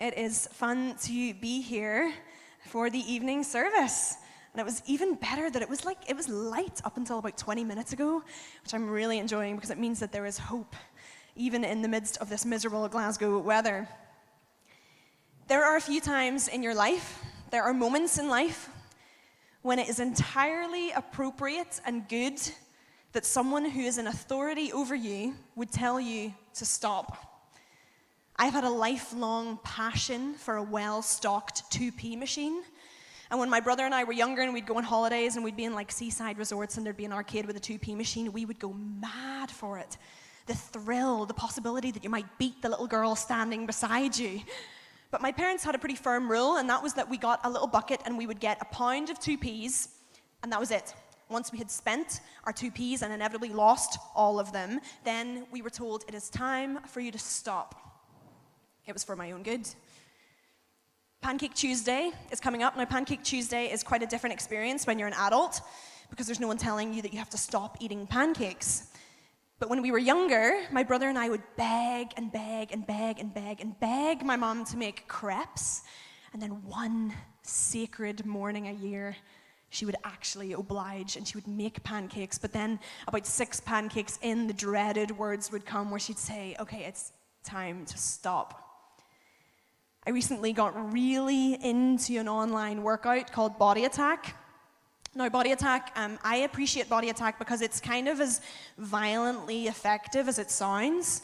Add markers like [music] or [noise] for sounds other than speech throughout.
It is fun to be here for the evening service. And it was even better that it was like it was light up until about 20 minutes ago, which I'm really enjoying because it means that there is hope even in the midst of this miserable Glasgow weather. There are a few times in your life, there are moments in life when it is entirely appropriate and good that someone who is in authority over you would tell you to stop. I've had a lifelong passion for a well stocked 2p machine. And when my brother and I were younger and we'd go on holidays and we'd be in like seaside resorts and there'd be an arcade with a 2p machine, we would go mad for it. The thrill, the possibility that you might beat the little girl standing beside you. But my parents had a pretty firm rule, and that was that we got a little bucket and we would get a pound of 2p's, and that was it. Once we had spent our 2p's and inevitably lost all of them, then we were told it is time for you to stop. It was for my own good. Pancake Tuesday is coming up. Now, Pancake Tuesday is quite a different experience when you're an adult because there's no one telling you that you have to stop eating pancakes. But when we were younger, my brother and I would beg and beg and beg and beg and beg my mom to make crepes. And then one sacred morning a year, she would actually oblige and she would make pancakes. But then, about six pancakes in, the dreaded words would come where she'd say, Okay, it's time to stop. I recently got really into an online workout called Body Attack. Now, Body Attack, um, I appreciate Body Attack because it's kind of as violently effective as it sounds.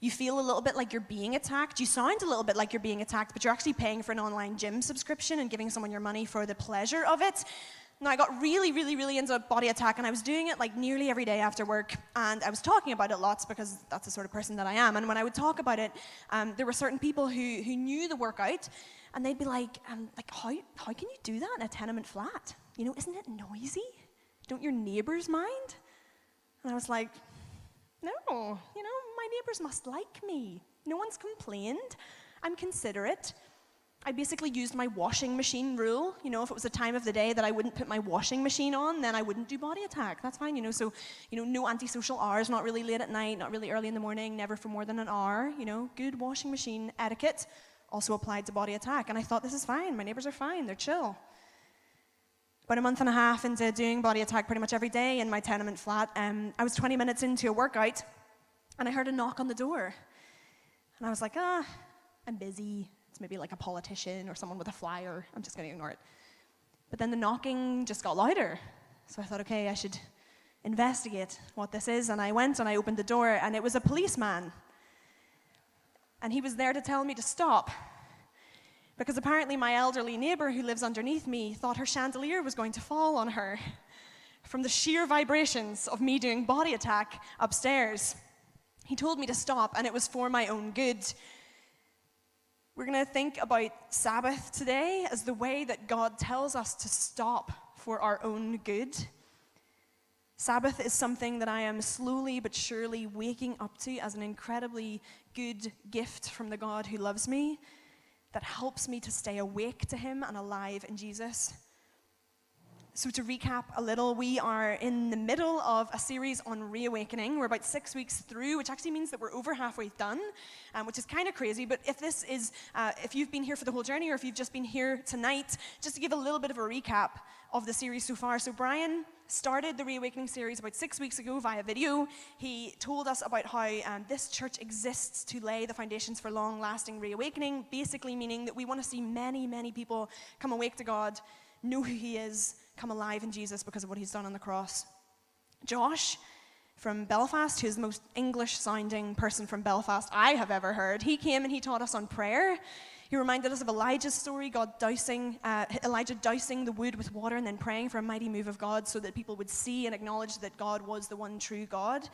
You feel a little bit like you're being attacked. You sound a little bit like you're being attacked, but you're actually paying for an online gym subscription and giving someone your money for the pleasure of it. Now, I got really, really, really into body attack, and I was doing it like nearly every day after work, and I was talking about it lots because that's the sort of person that I am. And when I would talk about it, um, there were certain people who, who knew the workout, and they'd be like, um, like how, how can you do that in a tenement flat? You know, isn't it noisy? Don't your neighbors mind? And I was like, no, you know, my neighbors must like me. No one's complained. I'm considerate. I basically used my washing machine rule. You know, if it was a time of the day that I wouldn't put my washing machine on, then I wouldn't do body attack. That's fine, you know. So, you know, no antisocial hours, not really late at night, not really early in the morning, never for more than an hour. You know, good washing machine etiquette also applied to body attack. And I thought, this is fine. My neighbors are fine. They're chill. About a month and a half into doing body attack pretty much every day in my tenement flat, um, I was 20 minutes into a workout and I heard a knock on the door. And I was like, ah, I'm busy maybe like a politician or someone with a flyer. I'm just going to ignore it. But then the knocking just got louder. So I thought, okay, I should investigate what this is. And I went and I opened the door, and it was a policeman. And he was there to tell me to stop. Because apparently, my elderly neighbor who lives underneath me thought her chandelier was going to fall on her from the sheer vibrations of me doing body attack upstairs. He told me to stop, and it was for my own good. We're going to think about Sabbath today as the way that God tells us to stop for our own good. Sabbath is something that I am slowly but surely waking up to as an incredibly good gift from the God who loves me that helps me to stay awake to Him and alive in Jesus. So, to recap a little, we are in the middle of a series on reawakening. We're about six weeks through, which actually means that we're over halfway done, um, which is kind of crazy. But if this is, uh, if you've been here for the whole journey or if you've just been here tonight, just to give a little bit of a recap of the series so far. So, Brian started the Reawakening series about six weeks ago via video. He told us about how um, this church exists to lay the foundations for long lasting reawakening, basically meaning that we want to see many, many people come awake to God, know who He is come alive in Jesus because of what he's done on the cross. Josh from Belfast, who's the most English sounding person from Belfast I have ever heard, he came and he taught us on prayer. He reminded us of Elijah's story, God dousing, uh, Elijah dousing the wood with water and then praying for a mighty move of God so that people would see and acknowledge that God was the one true God.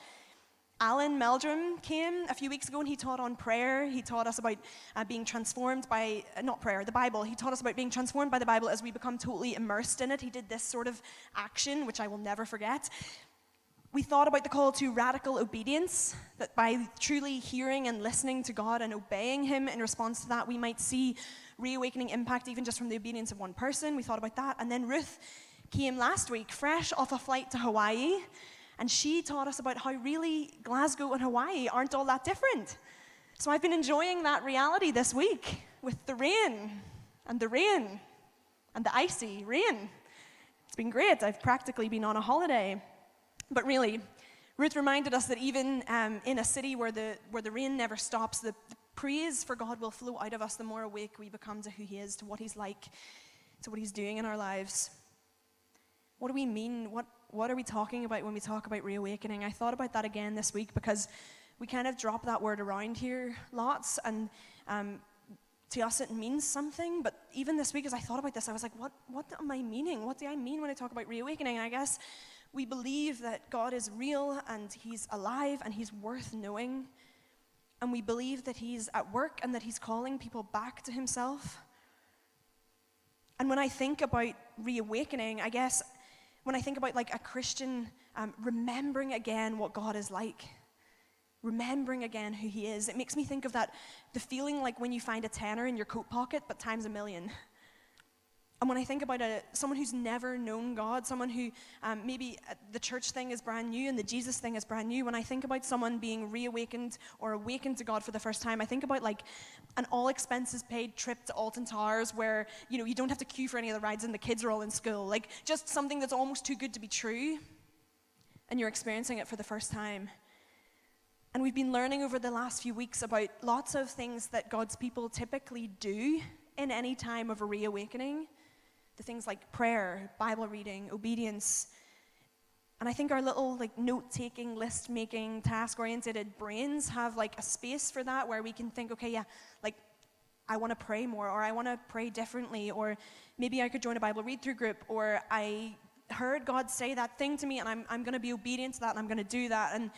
Alan Meldrum came a few weeks ago and he taught on prayer. He taught us about uh, being transformed by, uh, not prayer, the Bible. He taught us about being transformed by the Bible as we become totally immersed in it. He did this sort of action, which I will never forget. We thought about the call to radical obedience, that by truly hearing and listening to God and obeying Him in response to that, we might see reawakening impact even just from the obedience of one person. We thought about that. And then Ruth came last week, fresh off a flight to Hawaii and she taught us about how really Glasgow and Hawaii aren't all that different. So I've been enjoying that reality this week with the rain and the rain and the icy rain. It's been great. I've practically been on a holiday. But really, Ruth reminded us that even um, in a city where the, where the rain never stops, the, the praise for God will flow out of us the more awake we become to who He is, to what He's like, to what He's doing in our lives. What do we mean? What, what are we talking about when we talk about reawakening? I thought about that again this week because we kind of drop that word around here lots, and um, to us it means something. But even this week, as I thought about this, I was like, what, what am I meaning? What do I mean when I talk about reawakening? And I guess we believe that God is real and He's alive and He's worth knowing. And we believe that He's at work and that He's calling people back to Himself. And when I think about reawakening, I guess when I think about like a Christian um, remembering again what God is like, remembering again who He is, it makes me think of that the feeling like when you find a tenner in your coat pocket, but times a million. [laughs] And when I think about a, someone who's never known God, someone who um, maybe uh, the church thing is brand new and the Jesus thing is brand new, when I think about someone being reawakened or awakened to God for the first time, I think about like an all expenses paid trip to Alton Towers where you know you don't have to queue for any of the rides and the kids are all in school, like just something that's almost too good to be true, and you're experiencing it for the first time. And we've been learning over the last few weeks about lots of things that God's people typically do in any time of a reawakening the things like prayer, Bible reading, obedience. And I think our little like note-taking, list-making, task-oriented brains have like a space for that where we can think, okay, yeah, like I want to pray more, or I want to pray differently, or maybe I could join a Bible read-through group, or I heard God say that thing to me, and I'm I'm going to be obedient to that, and I'm going to do that, and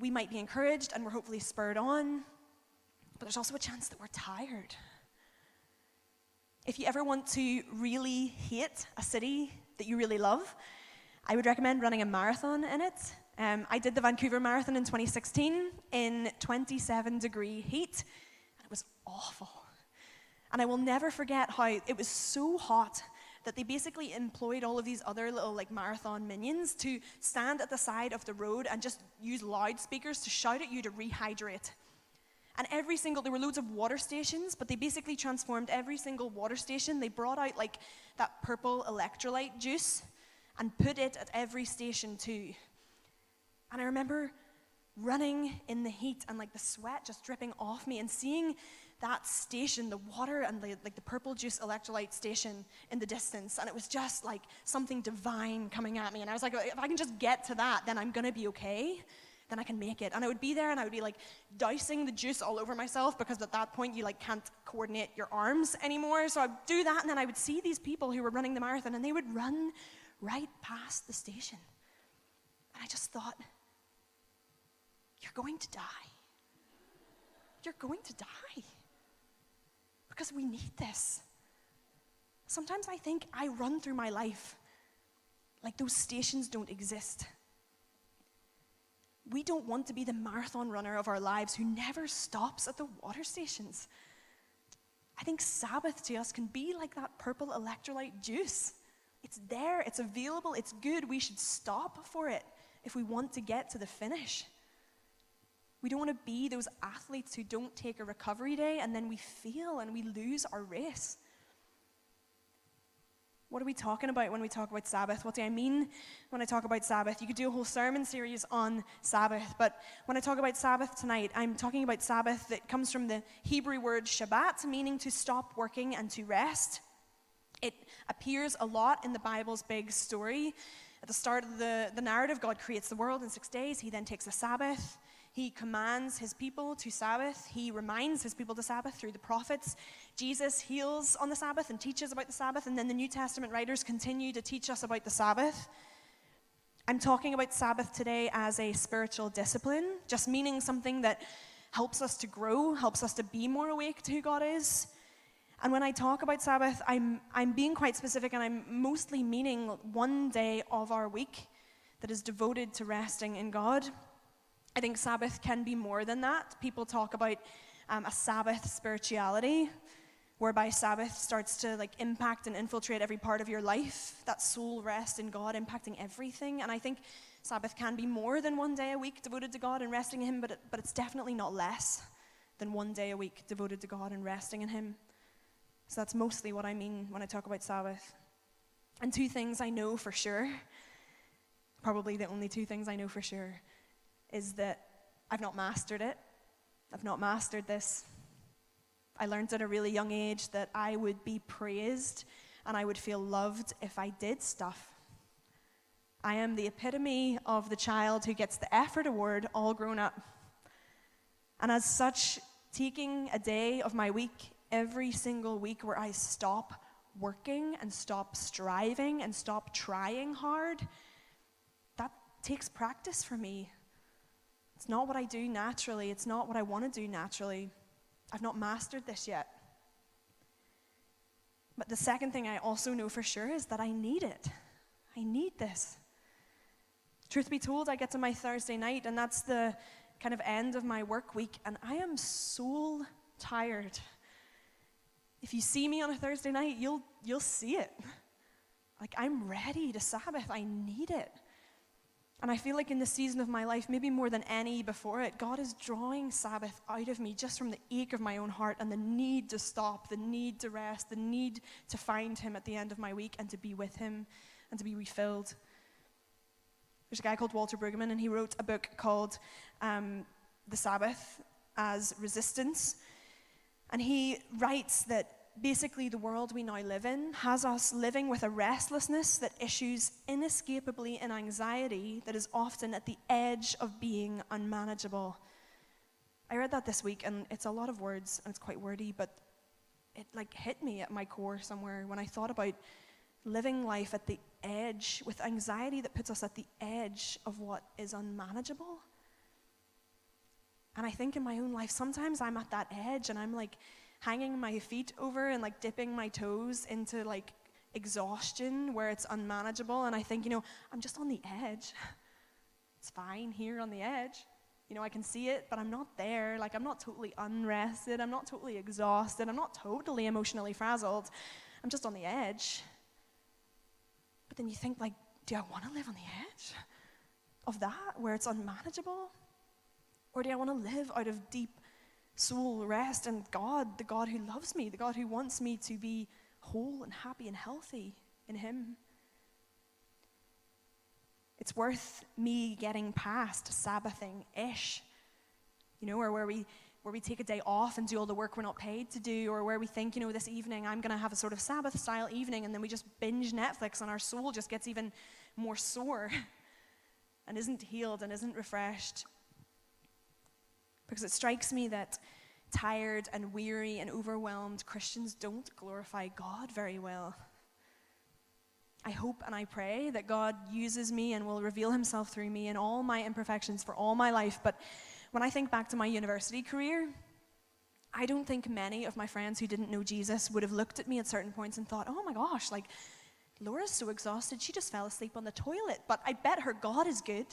we might be encouraged, and we're hopefully spurred on, but there's also a chance that we're tired if you ever want to really hate a city that you really love, I would recommend running a marathon in it. Um, I did the Vancouver Marathon in 2016 in 27 degree heat, and it was awful. And I will never forget how it was so hot that they basically employed all of these other little like marathon minions to stand at the side of the road and just use loudspeakers to shout at you to rehydrate. And every single, there were loads of water stations, but they basically transformed every single water station. They brought out like that purple electrolyte juice and put it at every station too. And I remember running in the heat and like the sweat just dripping off me and seeing that station, the water and the, like the purple juice electrolyte station in the distance. And it was just like something divine coming at me. And I was like, if I can just get to that, then I'm going to be okay then I can make it. And I would be there and I would be like dousing the juice all over myself because at that point you like can't coordinate your arms anymore. So I'd do that and then I would see these people who were running the marathon and they would run right past the station. And I just thought, you're going to die. You're going to die. Because we need this. Sometimes I think I run through my life like those stations don't exist we don't want to be the marathon runner of our lives who never stops at the water stations. I think Sabbath to us can be like that purple electrolyte juice. It's there, it's available, it's good. We should stop for it if we want to get to the finish. We don't want to be those athletes who don't take a recovery day and then we fail and we lose our race. What are we talking about when we talk about Sabbath? What do I mean when I talk about Sabbath? You could do a whole sermon series on Sabbath, but when I talk about Sabbath tonight, I'm talking about Sabbath that comes from the Hebrew word Shabbat, meaning to stop working and to rest. It appears a lot in the Bible's big story. At the start of the, the narrative, God creates the world in six days. He then takes a Sabbath. He commands his people to Sabbath. He reminds his people to Sabbath through the prophets. Jesus heals on the Sabbath and teaches about the Sabbath, and then the New Testament writers continue to teach us about the Sabbath. I'm talking about Sabbath today as a spiritual discipline, just meaning something that helps us to grow, helps us to be more awake to who God is. And when I talk about Sabbath, I'm, I'm being quite specific and I'm mostly meaning one day of our week that is devoted to resting in God. I think Sabbath can be more than that. People talk about um, a Sabbath spirituality, whereby Sabbath starts to like impact and infiltrate every part of your life. That soul rest in God impacting everything. And I think Sabbath can be more than one day a week devoted to God and resting in Him, but, it, but it's definitely not less. than one day a week devoted to God and resting in Him. So that's mostly what I mean when I talk about Sabbath. And two things I know for sure, probably the only two things I know for sure, is that I've not mastered it. I've not mastered this. I learned at a really young age that I would be praised and I would feel loved if I did stuff. I am the epitome of the child who gets the effort award all grown up. And as such, taking a day of my week every single week where I stop working and stop striving and stop trying hard, that takes practice for me. It's not what I do naturally, it's not what I want to do naturally. I've not mastered this yet. But the second thing I also know for sure is that I need it. I need this. Truth be told, I get to my Thursday night, and that's the kind of end of my work week, and I am so tired. If you see me on a Thursday night, you'll, you'll see it. Like, I'm ready to Sabbath. I need it. And I feel like in this season of my life, maybe more than any before it, God is drawing Sabbath out of me just from the ache of my own heart and the need to stop, the need to rest, the need to find Him at the end of my week and to be with Him and to be refilled. There's a guy called Walter Brueggemann, and he wrote a book called um, The Sabbath as Resistance. And he writes that basically the world we now live in has us living with a restlessness that issues inescapably in anxiety that is often at the edge of being unmanageable. I read that this week, and it's a lot of words, and it's quite wordy, but it like hit me at my core somewhere when I thought about living life at the edge, with anxiety that puts us at the edge of what is unmanageable. And I think in my own life, sometimes I'm at that edge and I'm like hanging my feet over and like dipping my toes into like exhaustion where it's unmanageable. And I think, you know, I'm just on the edge. [laughs] It's fine here on the edge. You know, I can see it, but I'm not there. Like, I'm not totally unrested. I'm not totally exhausted. I'm not totally emotionally frazzled. I'm just on the edge. But then you think, like, do I want to live on the edge of that where it's unmanageable? Or do I want to live out of deep soul rest and God, the God who loves me, the God who wants me to be whole and happy and healthy in Him? It's worth me getting past Sabbathing ish, you know, or where we where we take a day off and do all the work we're not paid to do, or where we think, you know, this evening I'm going to have a sort of Sabbath style evening, and then we just binge Netflix and our soul just gets even more sore [laughs] and isn't healed and isn't refreshed. Because it strikes me that tired and weary and overwhelmed Christians don't glorify God very well. I hope and I pray that God uses me and will reveal himself through me in all my imperfections for all my life, but when I think back to my university career, I don't think many of my friends who didn't know Jesus would have looked at me at certain points and thought, oh my gosh, like, Laura's so exhausted, she just fell asleep on the toilet. But I bet her God is good.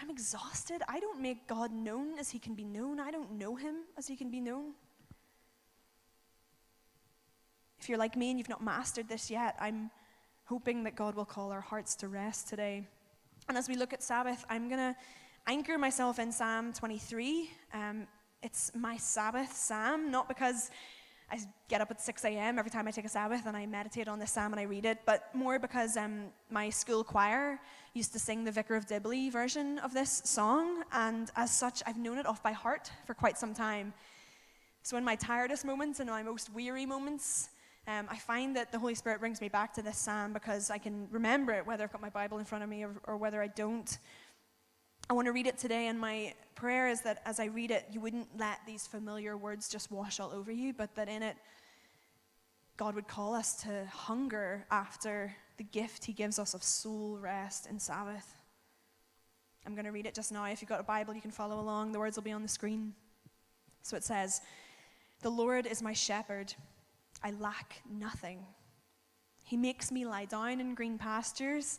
I'm exhausted, I don't make God known as he can be known. I don't know him as he can be known. If you're like me and you've not mastered this yet, I'm hoping that God will call our hearts to rest today. And as we look at Sabbath, I'm going to anchor myself in Psalm 23. Um, it's my Sabbath psalm, not because I get up at 6 a.m. every time I take a Sabbath and I meditate on this psalm and I read it, but more because um, my school choir used to sing the Vicar of Dibley version of this song, and as such, I've known it off by heart for quite some time. So, in my tiredest moments and my most weary moments, um, I find that the Holy Spirit brings me back to this psalm because I can remember it, whether I've got my Bible in front of me or, or whether I don't. I want to read it today, and my prayer is that as I read it, you wouldn't let these familiar words just wash all over you, but that in it, God would call us to hunger after the gift He gives us of soul rest and Sabbath. I'm going to read it just now. If you've got a Bible, you can follow along. The words will be on the screen. So it says, The Lord is my shepherd, I lack nothing. He makes me lie down in green pastures.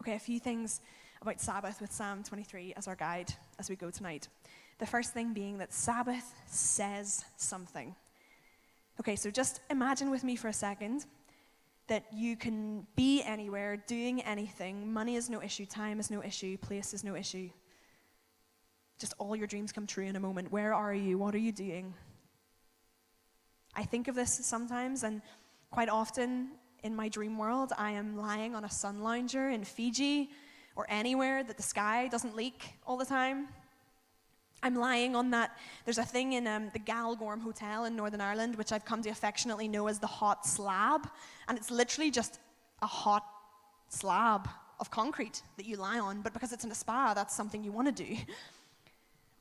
Okay, a few things about Sabbath with Psalm 23 as our guide as we go tonight. The first thing being that Sabbath says something. Okay, so just imagine with me for a second that you can be anywhere, doing anything. Money is no issue, time is no issue, place is no issue. Just all your dreams come true in a moment. Where are you? What are you doing? I think of this sometimes, and quite often in my dream world, I am lying on a sun lounger in Fiji or anywhere that the sky doesn't leak all the time. I'm lying on that. There's a thing in um, the Galgorm Hotel in Northern Ireland, which I've come to affectionately know as the hot slab. And it's literally just a hot slab of concrete that you lie on. But because it's in a spa, that's something you want to do.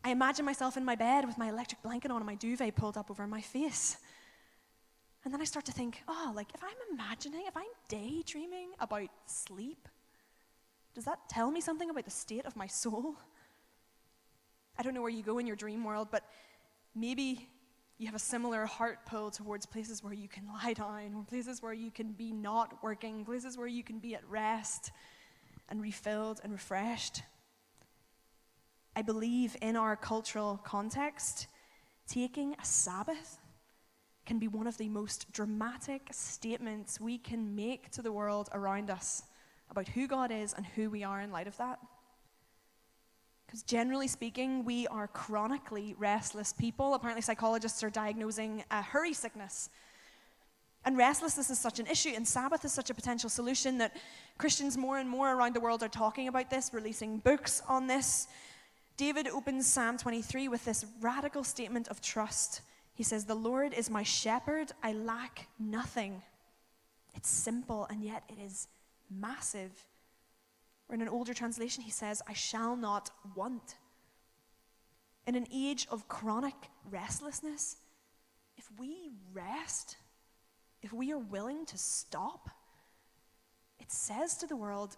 I imagine myself in my bed with my electric blanket on and my duvet pulled up over my face. And then I start to think, oh, like if I'm imagining, if I'm daydreaming about sleep, does that tell me something about the state of my soul? I don't know where you go in your dream world, but maybe you have a similar heart pull towards places where you can lie down, places where you can be not working, places where you can be at rest and refilled and refreshed. I believe in our cultural context, taking a Sabbath can be one of the most dramatic statements we can make to the world around us about who God is and who we are in light of that. Because generally speaking, we are chronically restless people. Apparently, psychologists are diagnosing a hurry sickness. And restlessness is such an issue, and Sabbath is such a potential solution that Christians more and more around the world are talking about this, releasing books on this. David opens Psalm 23 with this radical statement of trust. He says, The Lord is my shepherd, I lack nothing. It's simple, and yet it is massive. Or in an older translation, he says, I shall not want. In an age of chronic restlessness, if we rest, if we are willing to stop, it says to the world,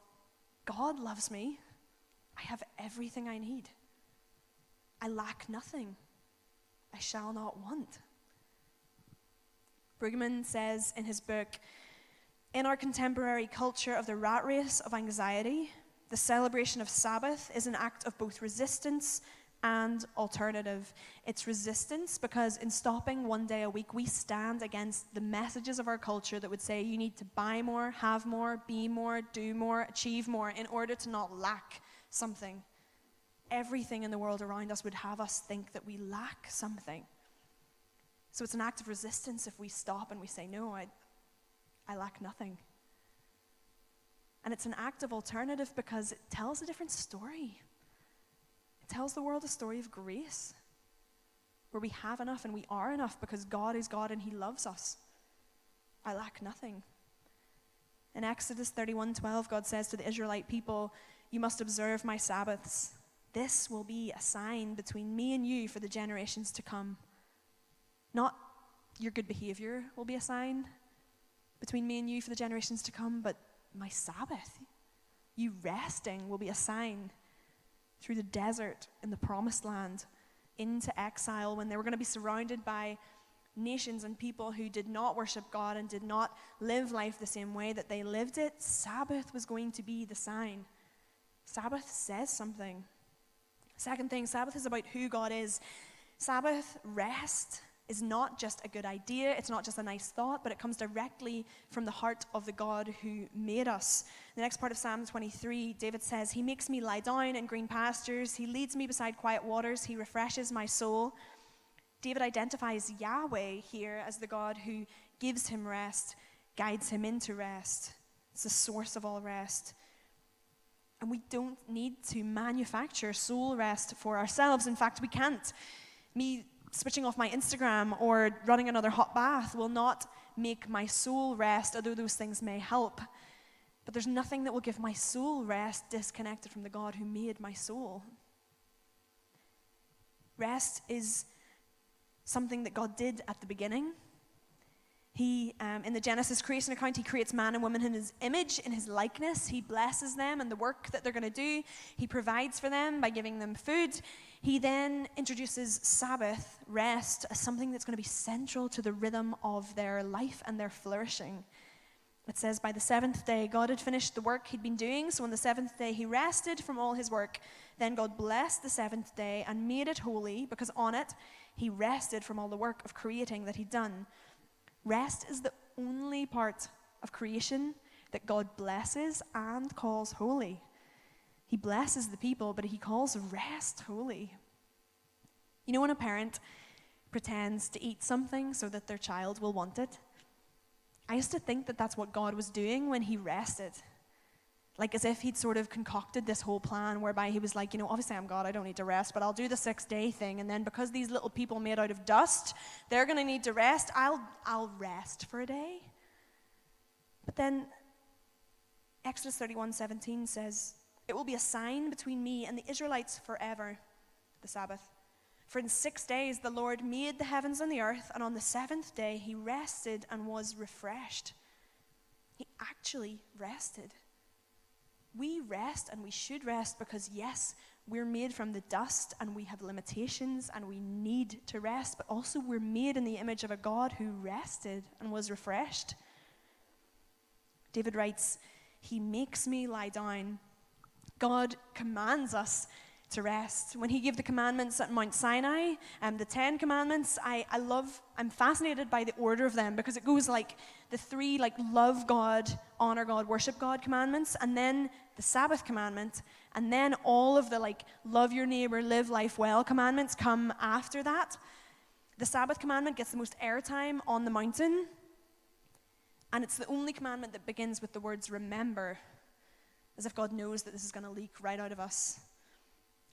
God loves me. I have everything I need. I lack nothing. I shall not want. Brueggemann says in his book, in our contemporary culture of the rat race of anxiety, the celebration of Sabbath is an act of both resistance and alternative. It's resistance because in stopping one day a week, we stand against the messages of our culture that would say you need to buy more, have more, be more, do more, achieve more in order to not lack something. Everything in the world around us would have us think that we lack something. So it's an act of resistance if we stop and we say, No, I, I lack nothing. And it's an act of alternative because it tells a different story. It tells the world a story of grace, where we have enough and we are enough because God is God and He loves us. I lack nothing. In Exodus 31:12, God says to the Israelite people, "You must observe my Sabbaths. This will be a sign between me and you for the generations to come." Not your good behavior will be a sign, between me and you for the generations to come, but my Sabbath, you resting, will be a sign through the desert in the promised land into exile when they were going to be surrounded by nations and people who did not worship God and did not live life the same way that they lived it. Sabbath was going to be the sign. Sabbath says something. Second thing, Sabbath is about who God is. Sabbath, rest, is not just a good idea, it's not just a nice thought, but it comes directly from the heart of the God who made us. The next part of Psalm 23, David says, He makes me lie down in green pastures, He leads me beside quiet waters, He refreshes my soul. David identifies Yahweh here as the God who gives him rest, guides him into rest. It's the source of all rest. And we don't need to manufacture soul rest for ourselves. In fact, we can't. Me switching off my Instagram or running another hot bath will not make my soul rest, although those things may help. But there's nothing that will give my soul rest disconnected from the God who made my soul. Rest is something that God did at the beginning. He, um, in the Genesis creation account, he creates man and woman in his image, in his likeness. He blesses them and the work that they're going to do. He provides for them by giving them food. He then introduces Sabbath, rest, as something that's going to be central to the rhythm of their life and their flourishing. It says, By the seventh day, God had finished the work he'd been doing, so on the seventh day, he rested from all his work. Then God blessed the seventh day and made it holy, because on it, he rested from all the work of creating that he'd done. Rest is the only part of creation that God blesses and calls holy. He blesses the people, but he calls rest holy. You know, when a parent pretends to eat something so that their child will want it, I used to think that that's what God was doing when he rested. Like as if he'd sort of concocted this whole plan whereby he was like, you know, obviously I'm God, I don't need to rest, but I'll do the six day thing. And then because these little people made out of dust, they're going to need to rest, I'll, I'll rest for a day. But then Exodus 31 17 says, It will be a sign between me and the Israelites forever, the Sabbath. For in six days the Lord made the heavens and the earth, and on the seventh day he rested and was refreshed. He actually rested we rest and we should rest because, yes, we're made from the dust and we have limitations and we need to rest, but also we're made in the image of a God who rested and was refreshed. David writes, He makes me lie down. God commands us to rest. When he gave the commandments at Mount Sinai, um, the Ten Commandments, I, I love, I'm fascinated by the order of them because it goes like the three, like love God, honor God, worship God commandments, and then the Sabbath commandment, and then all of the like love your neighbor, live life well commandments come after that. The Sabbath commandment gets the most airtime on the mountain, and it's the only commandment that begins with the words remember, as if God knows that this is going to leak right out of us.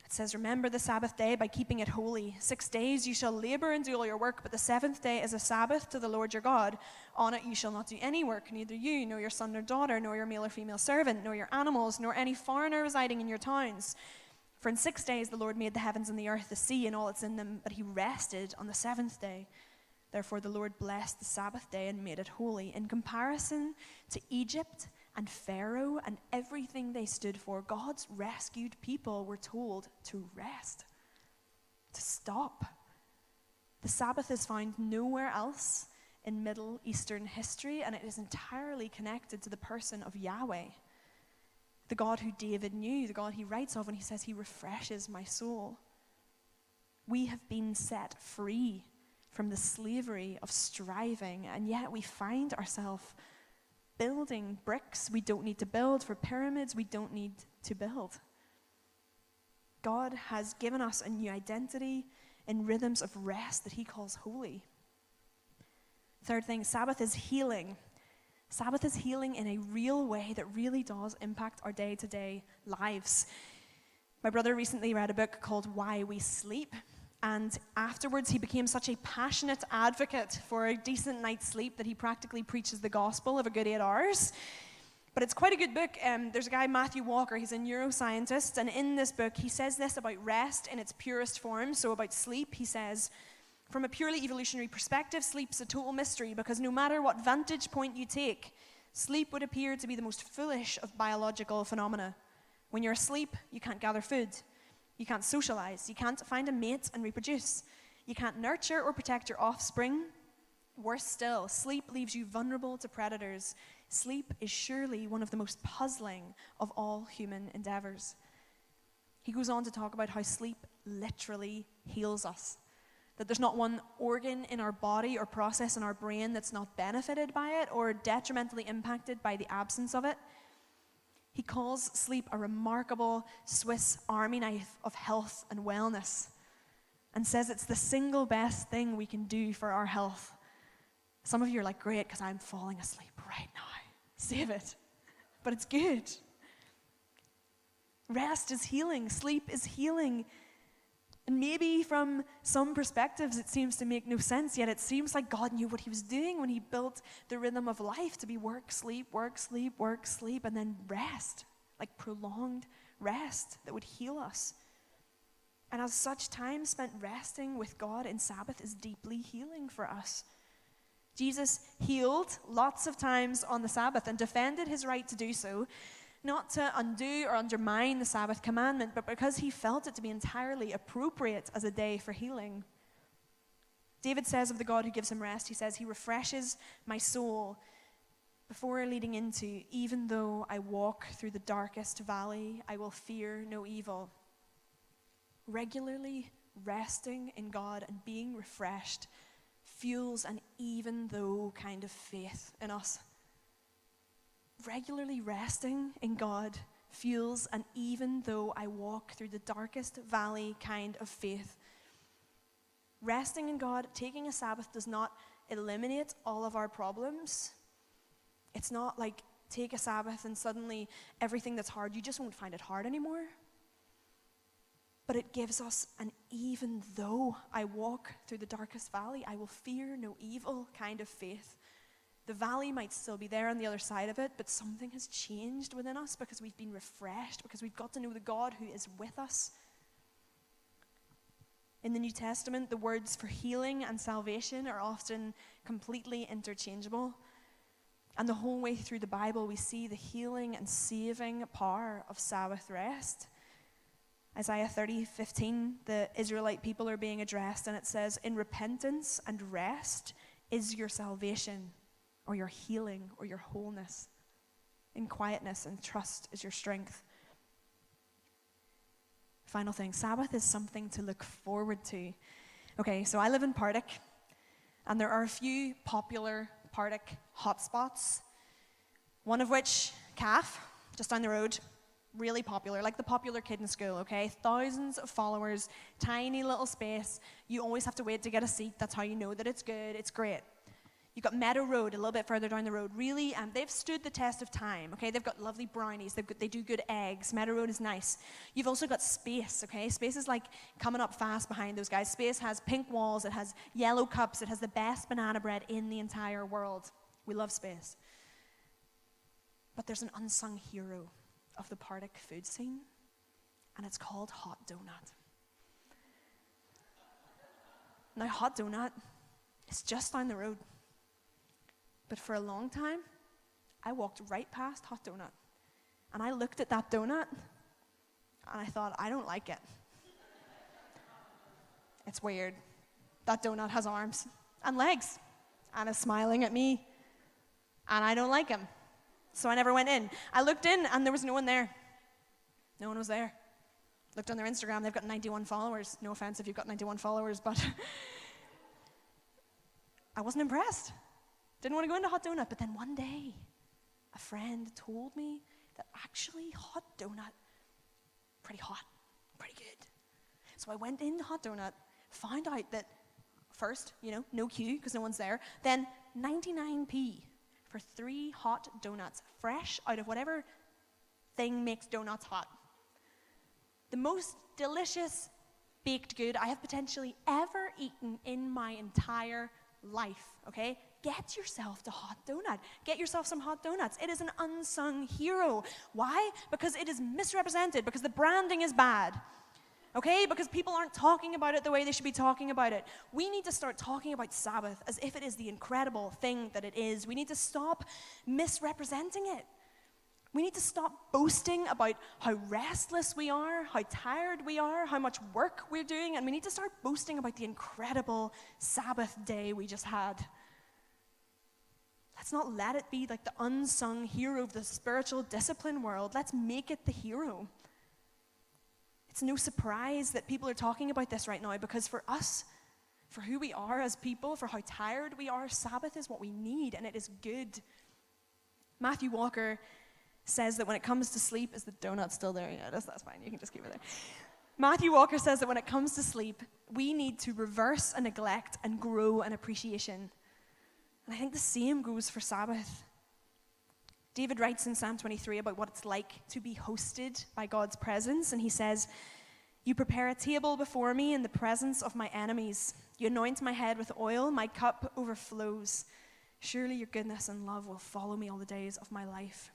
It says, Remember the Sabbath day by keeping it holy. Six days you shall labor and do all your work, but the seventh day is a Sabbath to the Lord your God. On it you shall not do any work, neither you, nor your son or daughter, nor your male or female servant, nor your animals, nor any foreigner residing in your towns. For in six days the Lord made the heavens and the earth, the sea, and all that's in them, but he rested on the seventh day. Therefore the Lord blessed the Sabbath day and made it holy. In comparison to Egypt, and Pharaoh and everything they stood for, God's rescued people were told to rest, to stop. The Sabbath is found nowhere else in Middle Eastern history, and it is entirely connected to the person of Yahweh, the God who David knew, the God he writes of when he says, He refreshes my soul. We have been set free from the slavery of striving, and yet we find ourselves building bricks we don't need to build, for pyramids we don't need to build. God has given us a new identity in rhythms of rest that He calls holy. Third thing, Sabbath is healing. Sabbath is healing in a real way that really does impact our day to day lives. My brother recently read a book called Why We Sleep. And afterwards, he became such a passionate advocate for a decent night's sleep that he practically preaches the gospel of a good eight hours. But it's quite a good book. Um, there's a guy, Matthew Walker, he's a neuroscientist, and in this book, he says this about rest in its purest form. So, about sleep, he says, from a purely evolutionary perspective, sleep's a total mystery because no matter what vantage point you take, sleep would appear to be the most foolish of biological phenomena. When you're asleep, you can't gather food. You can't socialize. You can't find a mate and reproduce. You can't nurture or protect your offspring. Worse still, sleep leaves you vulnerable to predators. Sleep is surely one of the most puzzling of all human endeavors. He goes on to talk about how sleep literally heals us. That there's not one organ in our body or process in our brain that's not benefited by it or detrimentally impacted by the absence of it. He calls sleep a remarkable Swiss army knife of health and wellness and says it's the single best thing we can do for our health. Some of you are like, great, because I'm falling asleep right now. Save it. But it's good. Rest is healing, sleep is healing. And maybe from some perspectives it seems to make no sense, yet it seems like God knew what He was doing when He built the rhythm of life to be work, sleep, work, sleep, work, sleep, and then rest, like prolonged rest that would heal us. And as such, time spent resting with God in Sabbath is deeply healing for us. Jesus healed lots of times on the Sabbath and defended his right to do so, not to undo or undermine the Sabbath commandment, but because he felt it to be entirely appropriate as a day for healing. David says of the God who gives him rest, he says, He refreshes my soul before leading into, even though I walk through the darkest valley, I will fear no evil. Regularly resting in God and being refreshed fuels an even though kind of faith in us. Regularly resting in God fuels an even though I walk through the darkest valley kind of faith. Resting in God, taking a Sabbath does not eliminate all of our problems. It's not like take a Sabbath and suddenly everything that's hard, you just won't find it hard anymore. But it gives us an even though I walk through the darkest valley, I will fear no evil kind of faith. The valley might still be there on the other side of it, but something has changed within us because we've been refreshed, because we've got to know the God who is with us. In the New Testament, the words for healing and salvation are often completely interchangeable. And the whole way through the Bible, we see the healing and saving power of Sabbath rest. Isaiah 30, 15, the Israelite people are being addressed, and it says, In repentance and rest is your salvation, or your healing, or your wholeness. In quietness and trust is your strength. Final thing Sabbath is something to look forward to. Okay, so I live in Partick, and there are a few popular Partick hotspots, one of which, Kaf, just down the road, really popular, like the popular kid in school, okay? Thousands of followers, tiny little space. You always have to wait to get a seat. That's how you know that it's good. It's great. You've got Meadow Road a little bit further down the road. Really, um, they've stood the test of time, okay? They've got lovely brownies. Got, they do good eggs. Meadow Road is nice. You've also got Space, okay? Space is like coming up fast behind those guys. Space has pink walls. It has yellow cups. It has the best banana bread in the entire world. We love Space. But there's an unsung hero of the Partick food scene, and it's called Hot Donut. Now, Hot Donut is just down the road. But for a long time, I walked right past Hot Donut. And I looked at that donut and I thought, I don't like it. It's weird. That donut has arms and legs and is smiling at me. And I don't like him. So I never went in. I looked in and there was no one there. No one was there. Looked on their Instagram, they've got 91 followers. No offense if you've got 91 followers, but [laughs] I wasn't impressed. Didn't want to go into Hot Donut. But then one day, a friend told me that actually Hot Donut, pretty hot, pretty good. So I went into Hot Donut, found out that first, you know, no queue because no one's there. Then 99p for three hot donuts, fresh out of whatever thing makes donuts hot. The most delicious baked good I have potentially ever eaten in my entire life, okay? Get yourself the hot donut. Get yourself some hot donuts. It is an unsung hero. Why? Because it is misrepresented, because the branding is bad okay? Because people aren't talking about it the way they should be talking about it. We need to start talking about Sabbath as if it is the incredible thing that it is. We need to stop misrepresenting it. We need to stop boasting about how restless we are, how tired we are, how much work we're doing, and we need to start boasting about the incredible Sabbath day we just had. Let's not let it be like the unsung hero of the spiritual discipline world. Let's make it the hero. It's no surprise that people are talking about this right now because for us, for who we are as people, for how tired we are, Sabbath is what we need and it is good. Matthew Walker says that when it comes to sleep, is the donut still there? Yeah, that's, that's fine. You can just keep it there. Matthew Walker says that when it comes to sleep, we need to reverse a neglect and grow an appreciation. And I think the same goes for Sabbath. David writes in Psalm 23 about what it's like to be hosted by God's presence, and he says, You prepare a table before me in the presence of my enemies. You anoint my head with oil, my cup overflows. Surely your goodness and love will follow me all the days of my life.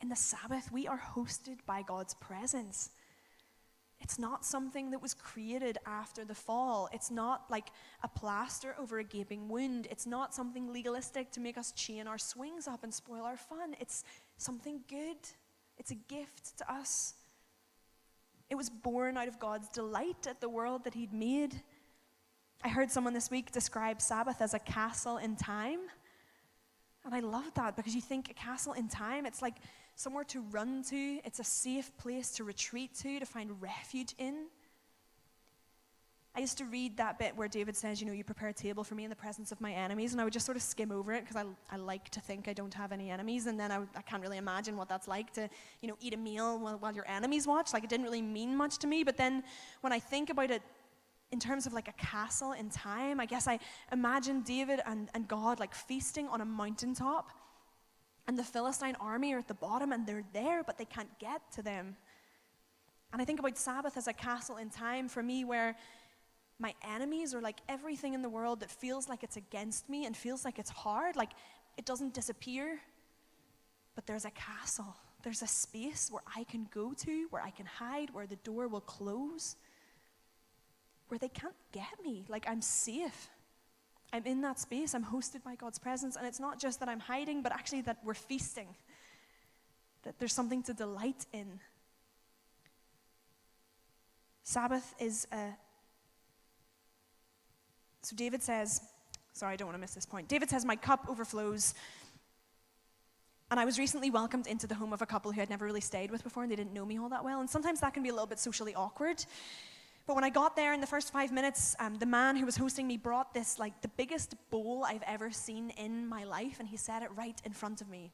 In the Sabbath, we are hosted by God's presence. It's not something that was created after the fall. It's not like a plaster over a gaping wound. It's not something legalistic to make us chain our swings up and spoil our fun. It's something good. It's a gift to us. It was born out of God's delight at the world that He'd made. I heard someone this week describe Sabbath as a castle in time. And I love that because you think a castle in time, it's like somewhere to run to, it's a safe place to retreat to, to find refuge in. I used to read that bit where David says, you know, you prepare a table for me in the presence of my enemies, and I would just sort of skim over it because I, I like to think I don't have any enemies, and then I, I can't really imagine what that's like to, you know, eat a meal while, while your enemies watch. Like, it didn't really mean much to me, but then when I think about it in terms of like a castle in time, I guess I imagine David and, and God like feasting on a mountaintop and the Philistine army are at the bottom and they're there, but they can't get to them. And I think about Sabbath as a castle in time for me where my enemies are like everything in the world that feels like it's against me and feels like it's hard. Like it doesn't disappear, but there's a castle. There's a space where I can go to, where I can hide, where the door will close, where they can't get me. Like I'm safe. I'm in that space, I'm hosted by God's presence, and it's not just that I'm hiding, but actually that we're feasting, that there's something to delight in. Sabbath is a. So David says, sorry, I don't want to miss this point. David says, My cup overflows. And I was recently welcomed into the home of a couple who I'd never really stayed with before, and they didn't know me all that well. And sometimes that can be a little bit socially awkward. But when I got there in the first five minutes, um, the man who was hosting me brought this, like, the biggest bowl I've ever seen in my life, and he set it right in front of me.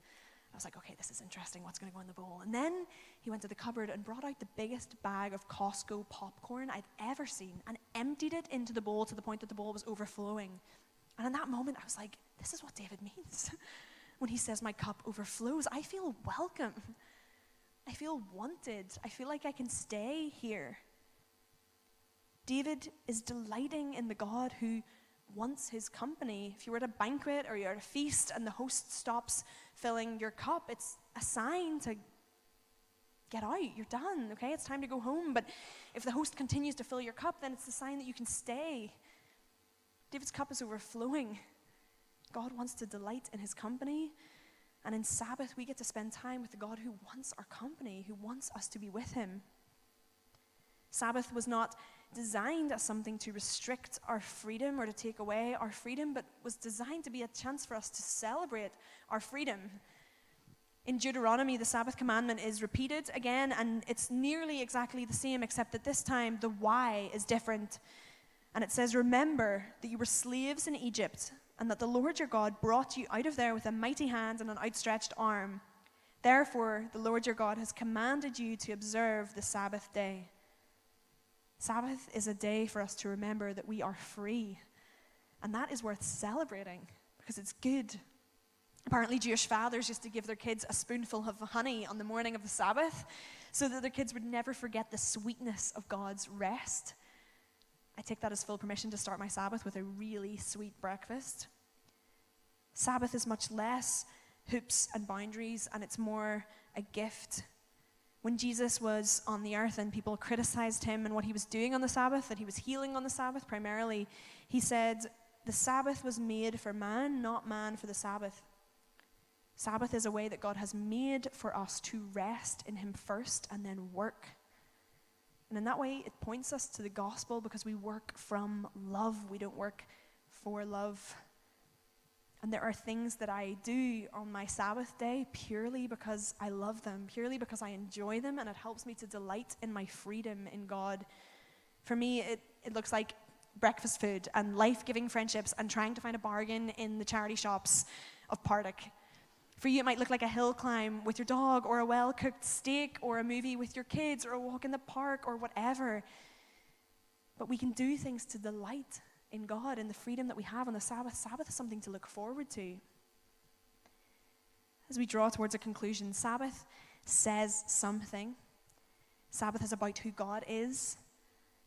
I was like, okay, this is interesting. What's going to go in the bowl? And then he went to the cupboard and brought out the biggest bag of Costco popcorn I'd ever seen and emptied it into the bowl to the point that the bowl was overflowing. And in that moment, I was like, this is what David means. [laughs] when he says, my cup overflows, I feel welcome. I feel wanted. I feel like I can stay here. David is delighting in the God who wants his company. If you were at a banquet or you're at a feast and the host stops filling your cup, it's a sign to get out. You're done, okay? It's time to go home. But if the host continues to fill your cup, then it's a sign that you can stay. David's cup is overflowing. God wants to delight in his company. And in Sabbath, we get to spend time with the God who wants our company, who wants us to be with him. Sabbath was not designed as something to restrict our freedom or to take away our freedom, but was designed to be a chance for us to celebrate our freedom. In Deuteronomy, the Sabbath commandment is repeated again, and it's nearly exactly the same, except that this time the why is different. And it says, Remember that you were slaves in Egypt, and that the Lord your God brought you out of there with a mighty hand and an outstretched arm. Therefore, the Lord your God has commanded you to observe the Sabbath day. Sabbath is a day for us to remember that we are free. And that is worth celebrating because it's good. Apparently, Jewish fathers used to give their kids a spoonful of honey on the morning of the Sabbath so that their kids would never forget the sweetness of God's rest. I take that as full permission to start my Sabbath with a really sweet breakfast. Sabbath is much less hoops and boundaries, and it's more a gift when Jesus was on the earth and people criticized him and what he was doing on the Sabbath, that he was healing on the Sabbath primarily, he said, The Sabbath was made for man, not man for the Sabbath. Sabbath is a way that God has made for us to rest in him first and then work. And in that way, it points us to the gospel because we work from love. We don't work for love. And there are things that I do on my Sabbath day purely because I love them, purely because I enjoy them, and it helps me to delight in my freedom in God. For me, it, it looks like breakfast food and life giving friendships and trying to find a bargain in the charity shops of Partick. For you, it might look like a hill climb with your dog, or a well cooked steak, or a movie with your kids, or a walk in the park, or whatever. But we can do things to delight in God and the freedom that we have on the Sabbath. Sabbath is something to look forward to. As we draw towards a conclusion, Sabbath says something. Sabbath is about who God is,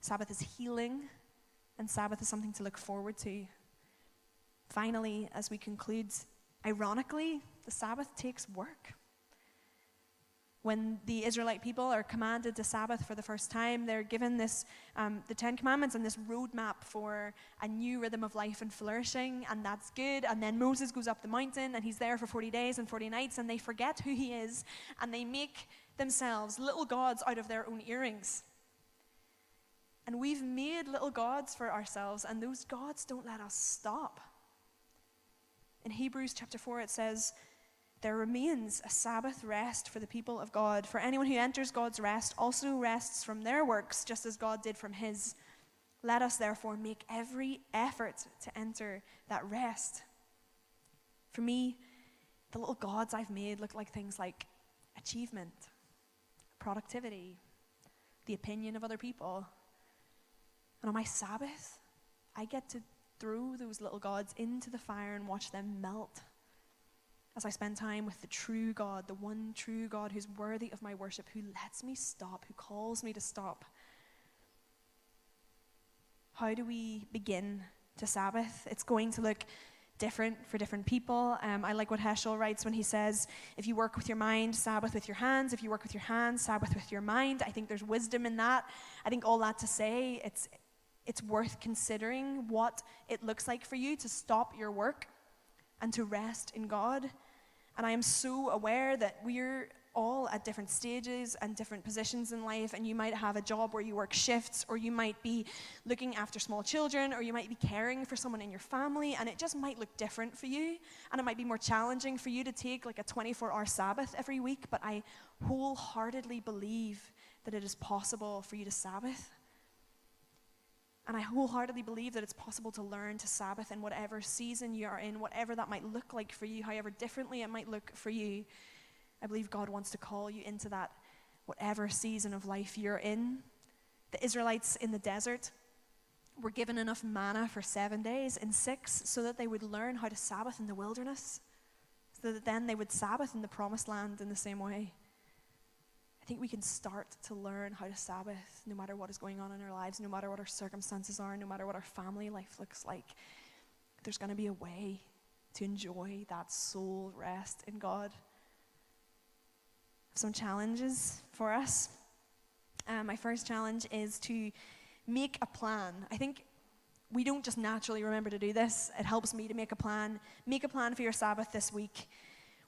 Sabbath is healing, and Sabbath is something to look forward to. Finally, as we conclude, ironically, the Sabbath takes work. When the Israelite people are commanded to Sabbath for the first time, they're given this, um, the Ten Commandments and this roadmap for a new rhythm of life and flourishing, and that's good. And then Moses goes up the mountain and he's there for 40 days and 40 nights, and they forget who he is, and they make themselves little gods out of their own earrings. And we've made little gods for ourselves, and those gods don't let us stop. In Hebrews chapter 4, it says, there remains a Sabbath rest for the people of God. For anyone who enters God's rest also rests from their works, just as God did from his. Let us therefore make every effort to enter that rest. For me, the little gods I've made look like things like achievement, productivity, the opinion of other people. And on my Sabbath, I get to throw those little gods into the fire and watch them melt as I spend time with the true God, the one true God who's worthy of my worship, who lets me stop, who calls me to stop. How do we begin to Sabbath? It's going to look different for different people. Um, I like what Heschel writes when he says, if you work with your mind, Sabbath with your hands. If you work with your hands, Sabbath with your mind. I think there's wisdom in that. I think all that to say, it's, it's worth considering what it looks like for you to stop your work and to rest in God and I am so aware that we're all at different stages and different positions in life, and you might have a job where you work shifts, or you might be looking after small children, or you might be caring for someone in your family, and it just might look different for you. And it might be more challenging for you to take like a 24 hour Sabbath every week, but I wholeheartedly believe that it is possible for you to Sabbath. And I wholeheartedly believe that it's possible to learn to Sabbath in whatever season you are in, whatever that might look like for you, however differently it might look for you. I believe God wants to call you into that, whatever season of life you're in. The Israelites in the desert were given enough manna for seven days in six so that they would learn how to Sabbath in the wilderness, so that then they would Sabbath in the promised land in the same way think we can start to learn how to Sabbath no matter what is going on in our lives, no matter what our circumstances are, no matter what our family life looks like. There's going to be a way to enjoy that soul rest in God. Some challenges for us. Um, my first challenge is to make a plan. I think we don't just naturally remember to do this. It helps me to make a plan. Make a plan for your Sabbath this week.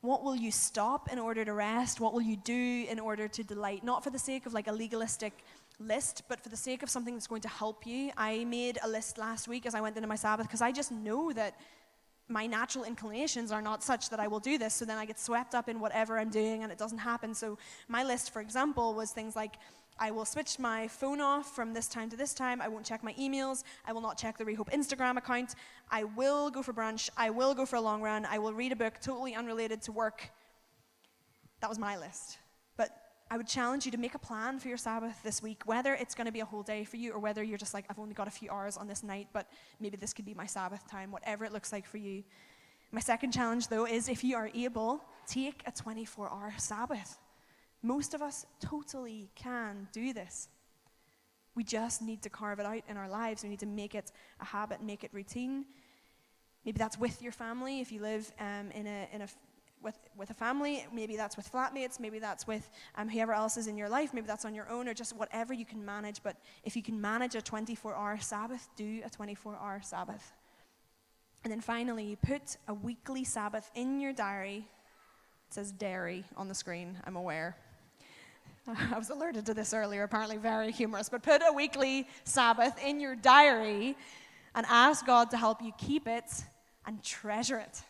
What will you stop in order to rest? What will you do in order to delight? Not for the sake of like a legalistic list, but for the sake of something that's going to help you. I made a list last week as I went into my Sabbath because I just know that my natural inclinations are not such that I will do this. So then I get swept up in whatever I'm doing and it doesn't happen. So my list, for example, was things like I will switch my phone off from this time to this time. I won't check my emails. I will not check the Rehope Instagram account. I will go for brunch. I will go for a long run. I will read a book totally unrelated to work. That was my list. But I would challenge you to make a plan for your Sabbath this week, whether it's going to be a whole day for you or whether you're just like, I've only got a few hours on this night, but maybe this could be my Sabbath time, whatever it looks like for you. My second challenge, though, is if you are able, take a 24 hour Sabbath. Most of us totally can do this. We just need to carve it out in our lives. We need to make it a habit, make it routine. Maybe that's with your family if you live um, in, a, in a, with, with a family. Maybe that's with flatmates. Maybe that's with um, whoever else is in your life. Maybe that's on your own or just whatever you can manage. But if you can manage a 24 hour Sabbath, do a 24 hour Sabbath. And then finally, you put a weekly Sabbath in your diary. It says dairy on the screen, I'm aware. [laughs] I was alerted to this earlier, apparently very humorous, but put a weekly Sabbath in your diary and ask God to help you keep it and treasure it.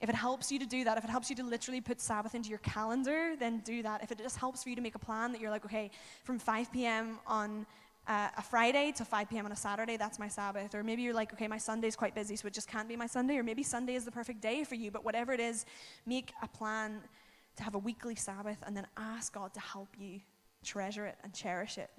If it helps you to do that, if it helps you to literally put Sabbath into your calendar, then do that. If it just helps for you to make a plan that you're like, okay, from 5 p.m. on uh, a Friday to 5 p.m. on a Saturday, that's my Sabbath. Or maybe you're like, okay, my Sunday's quite busy, so it just can't be my Sunday. Or maybe Sunday is the perfect day for you. But whatever it is, make a plan to have a weekly Sabbath and then ask God to help you treasure it and cherish it.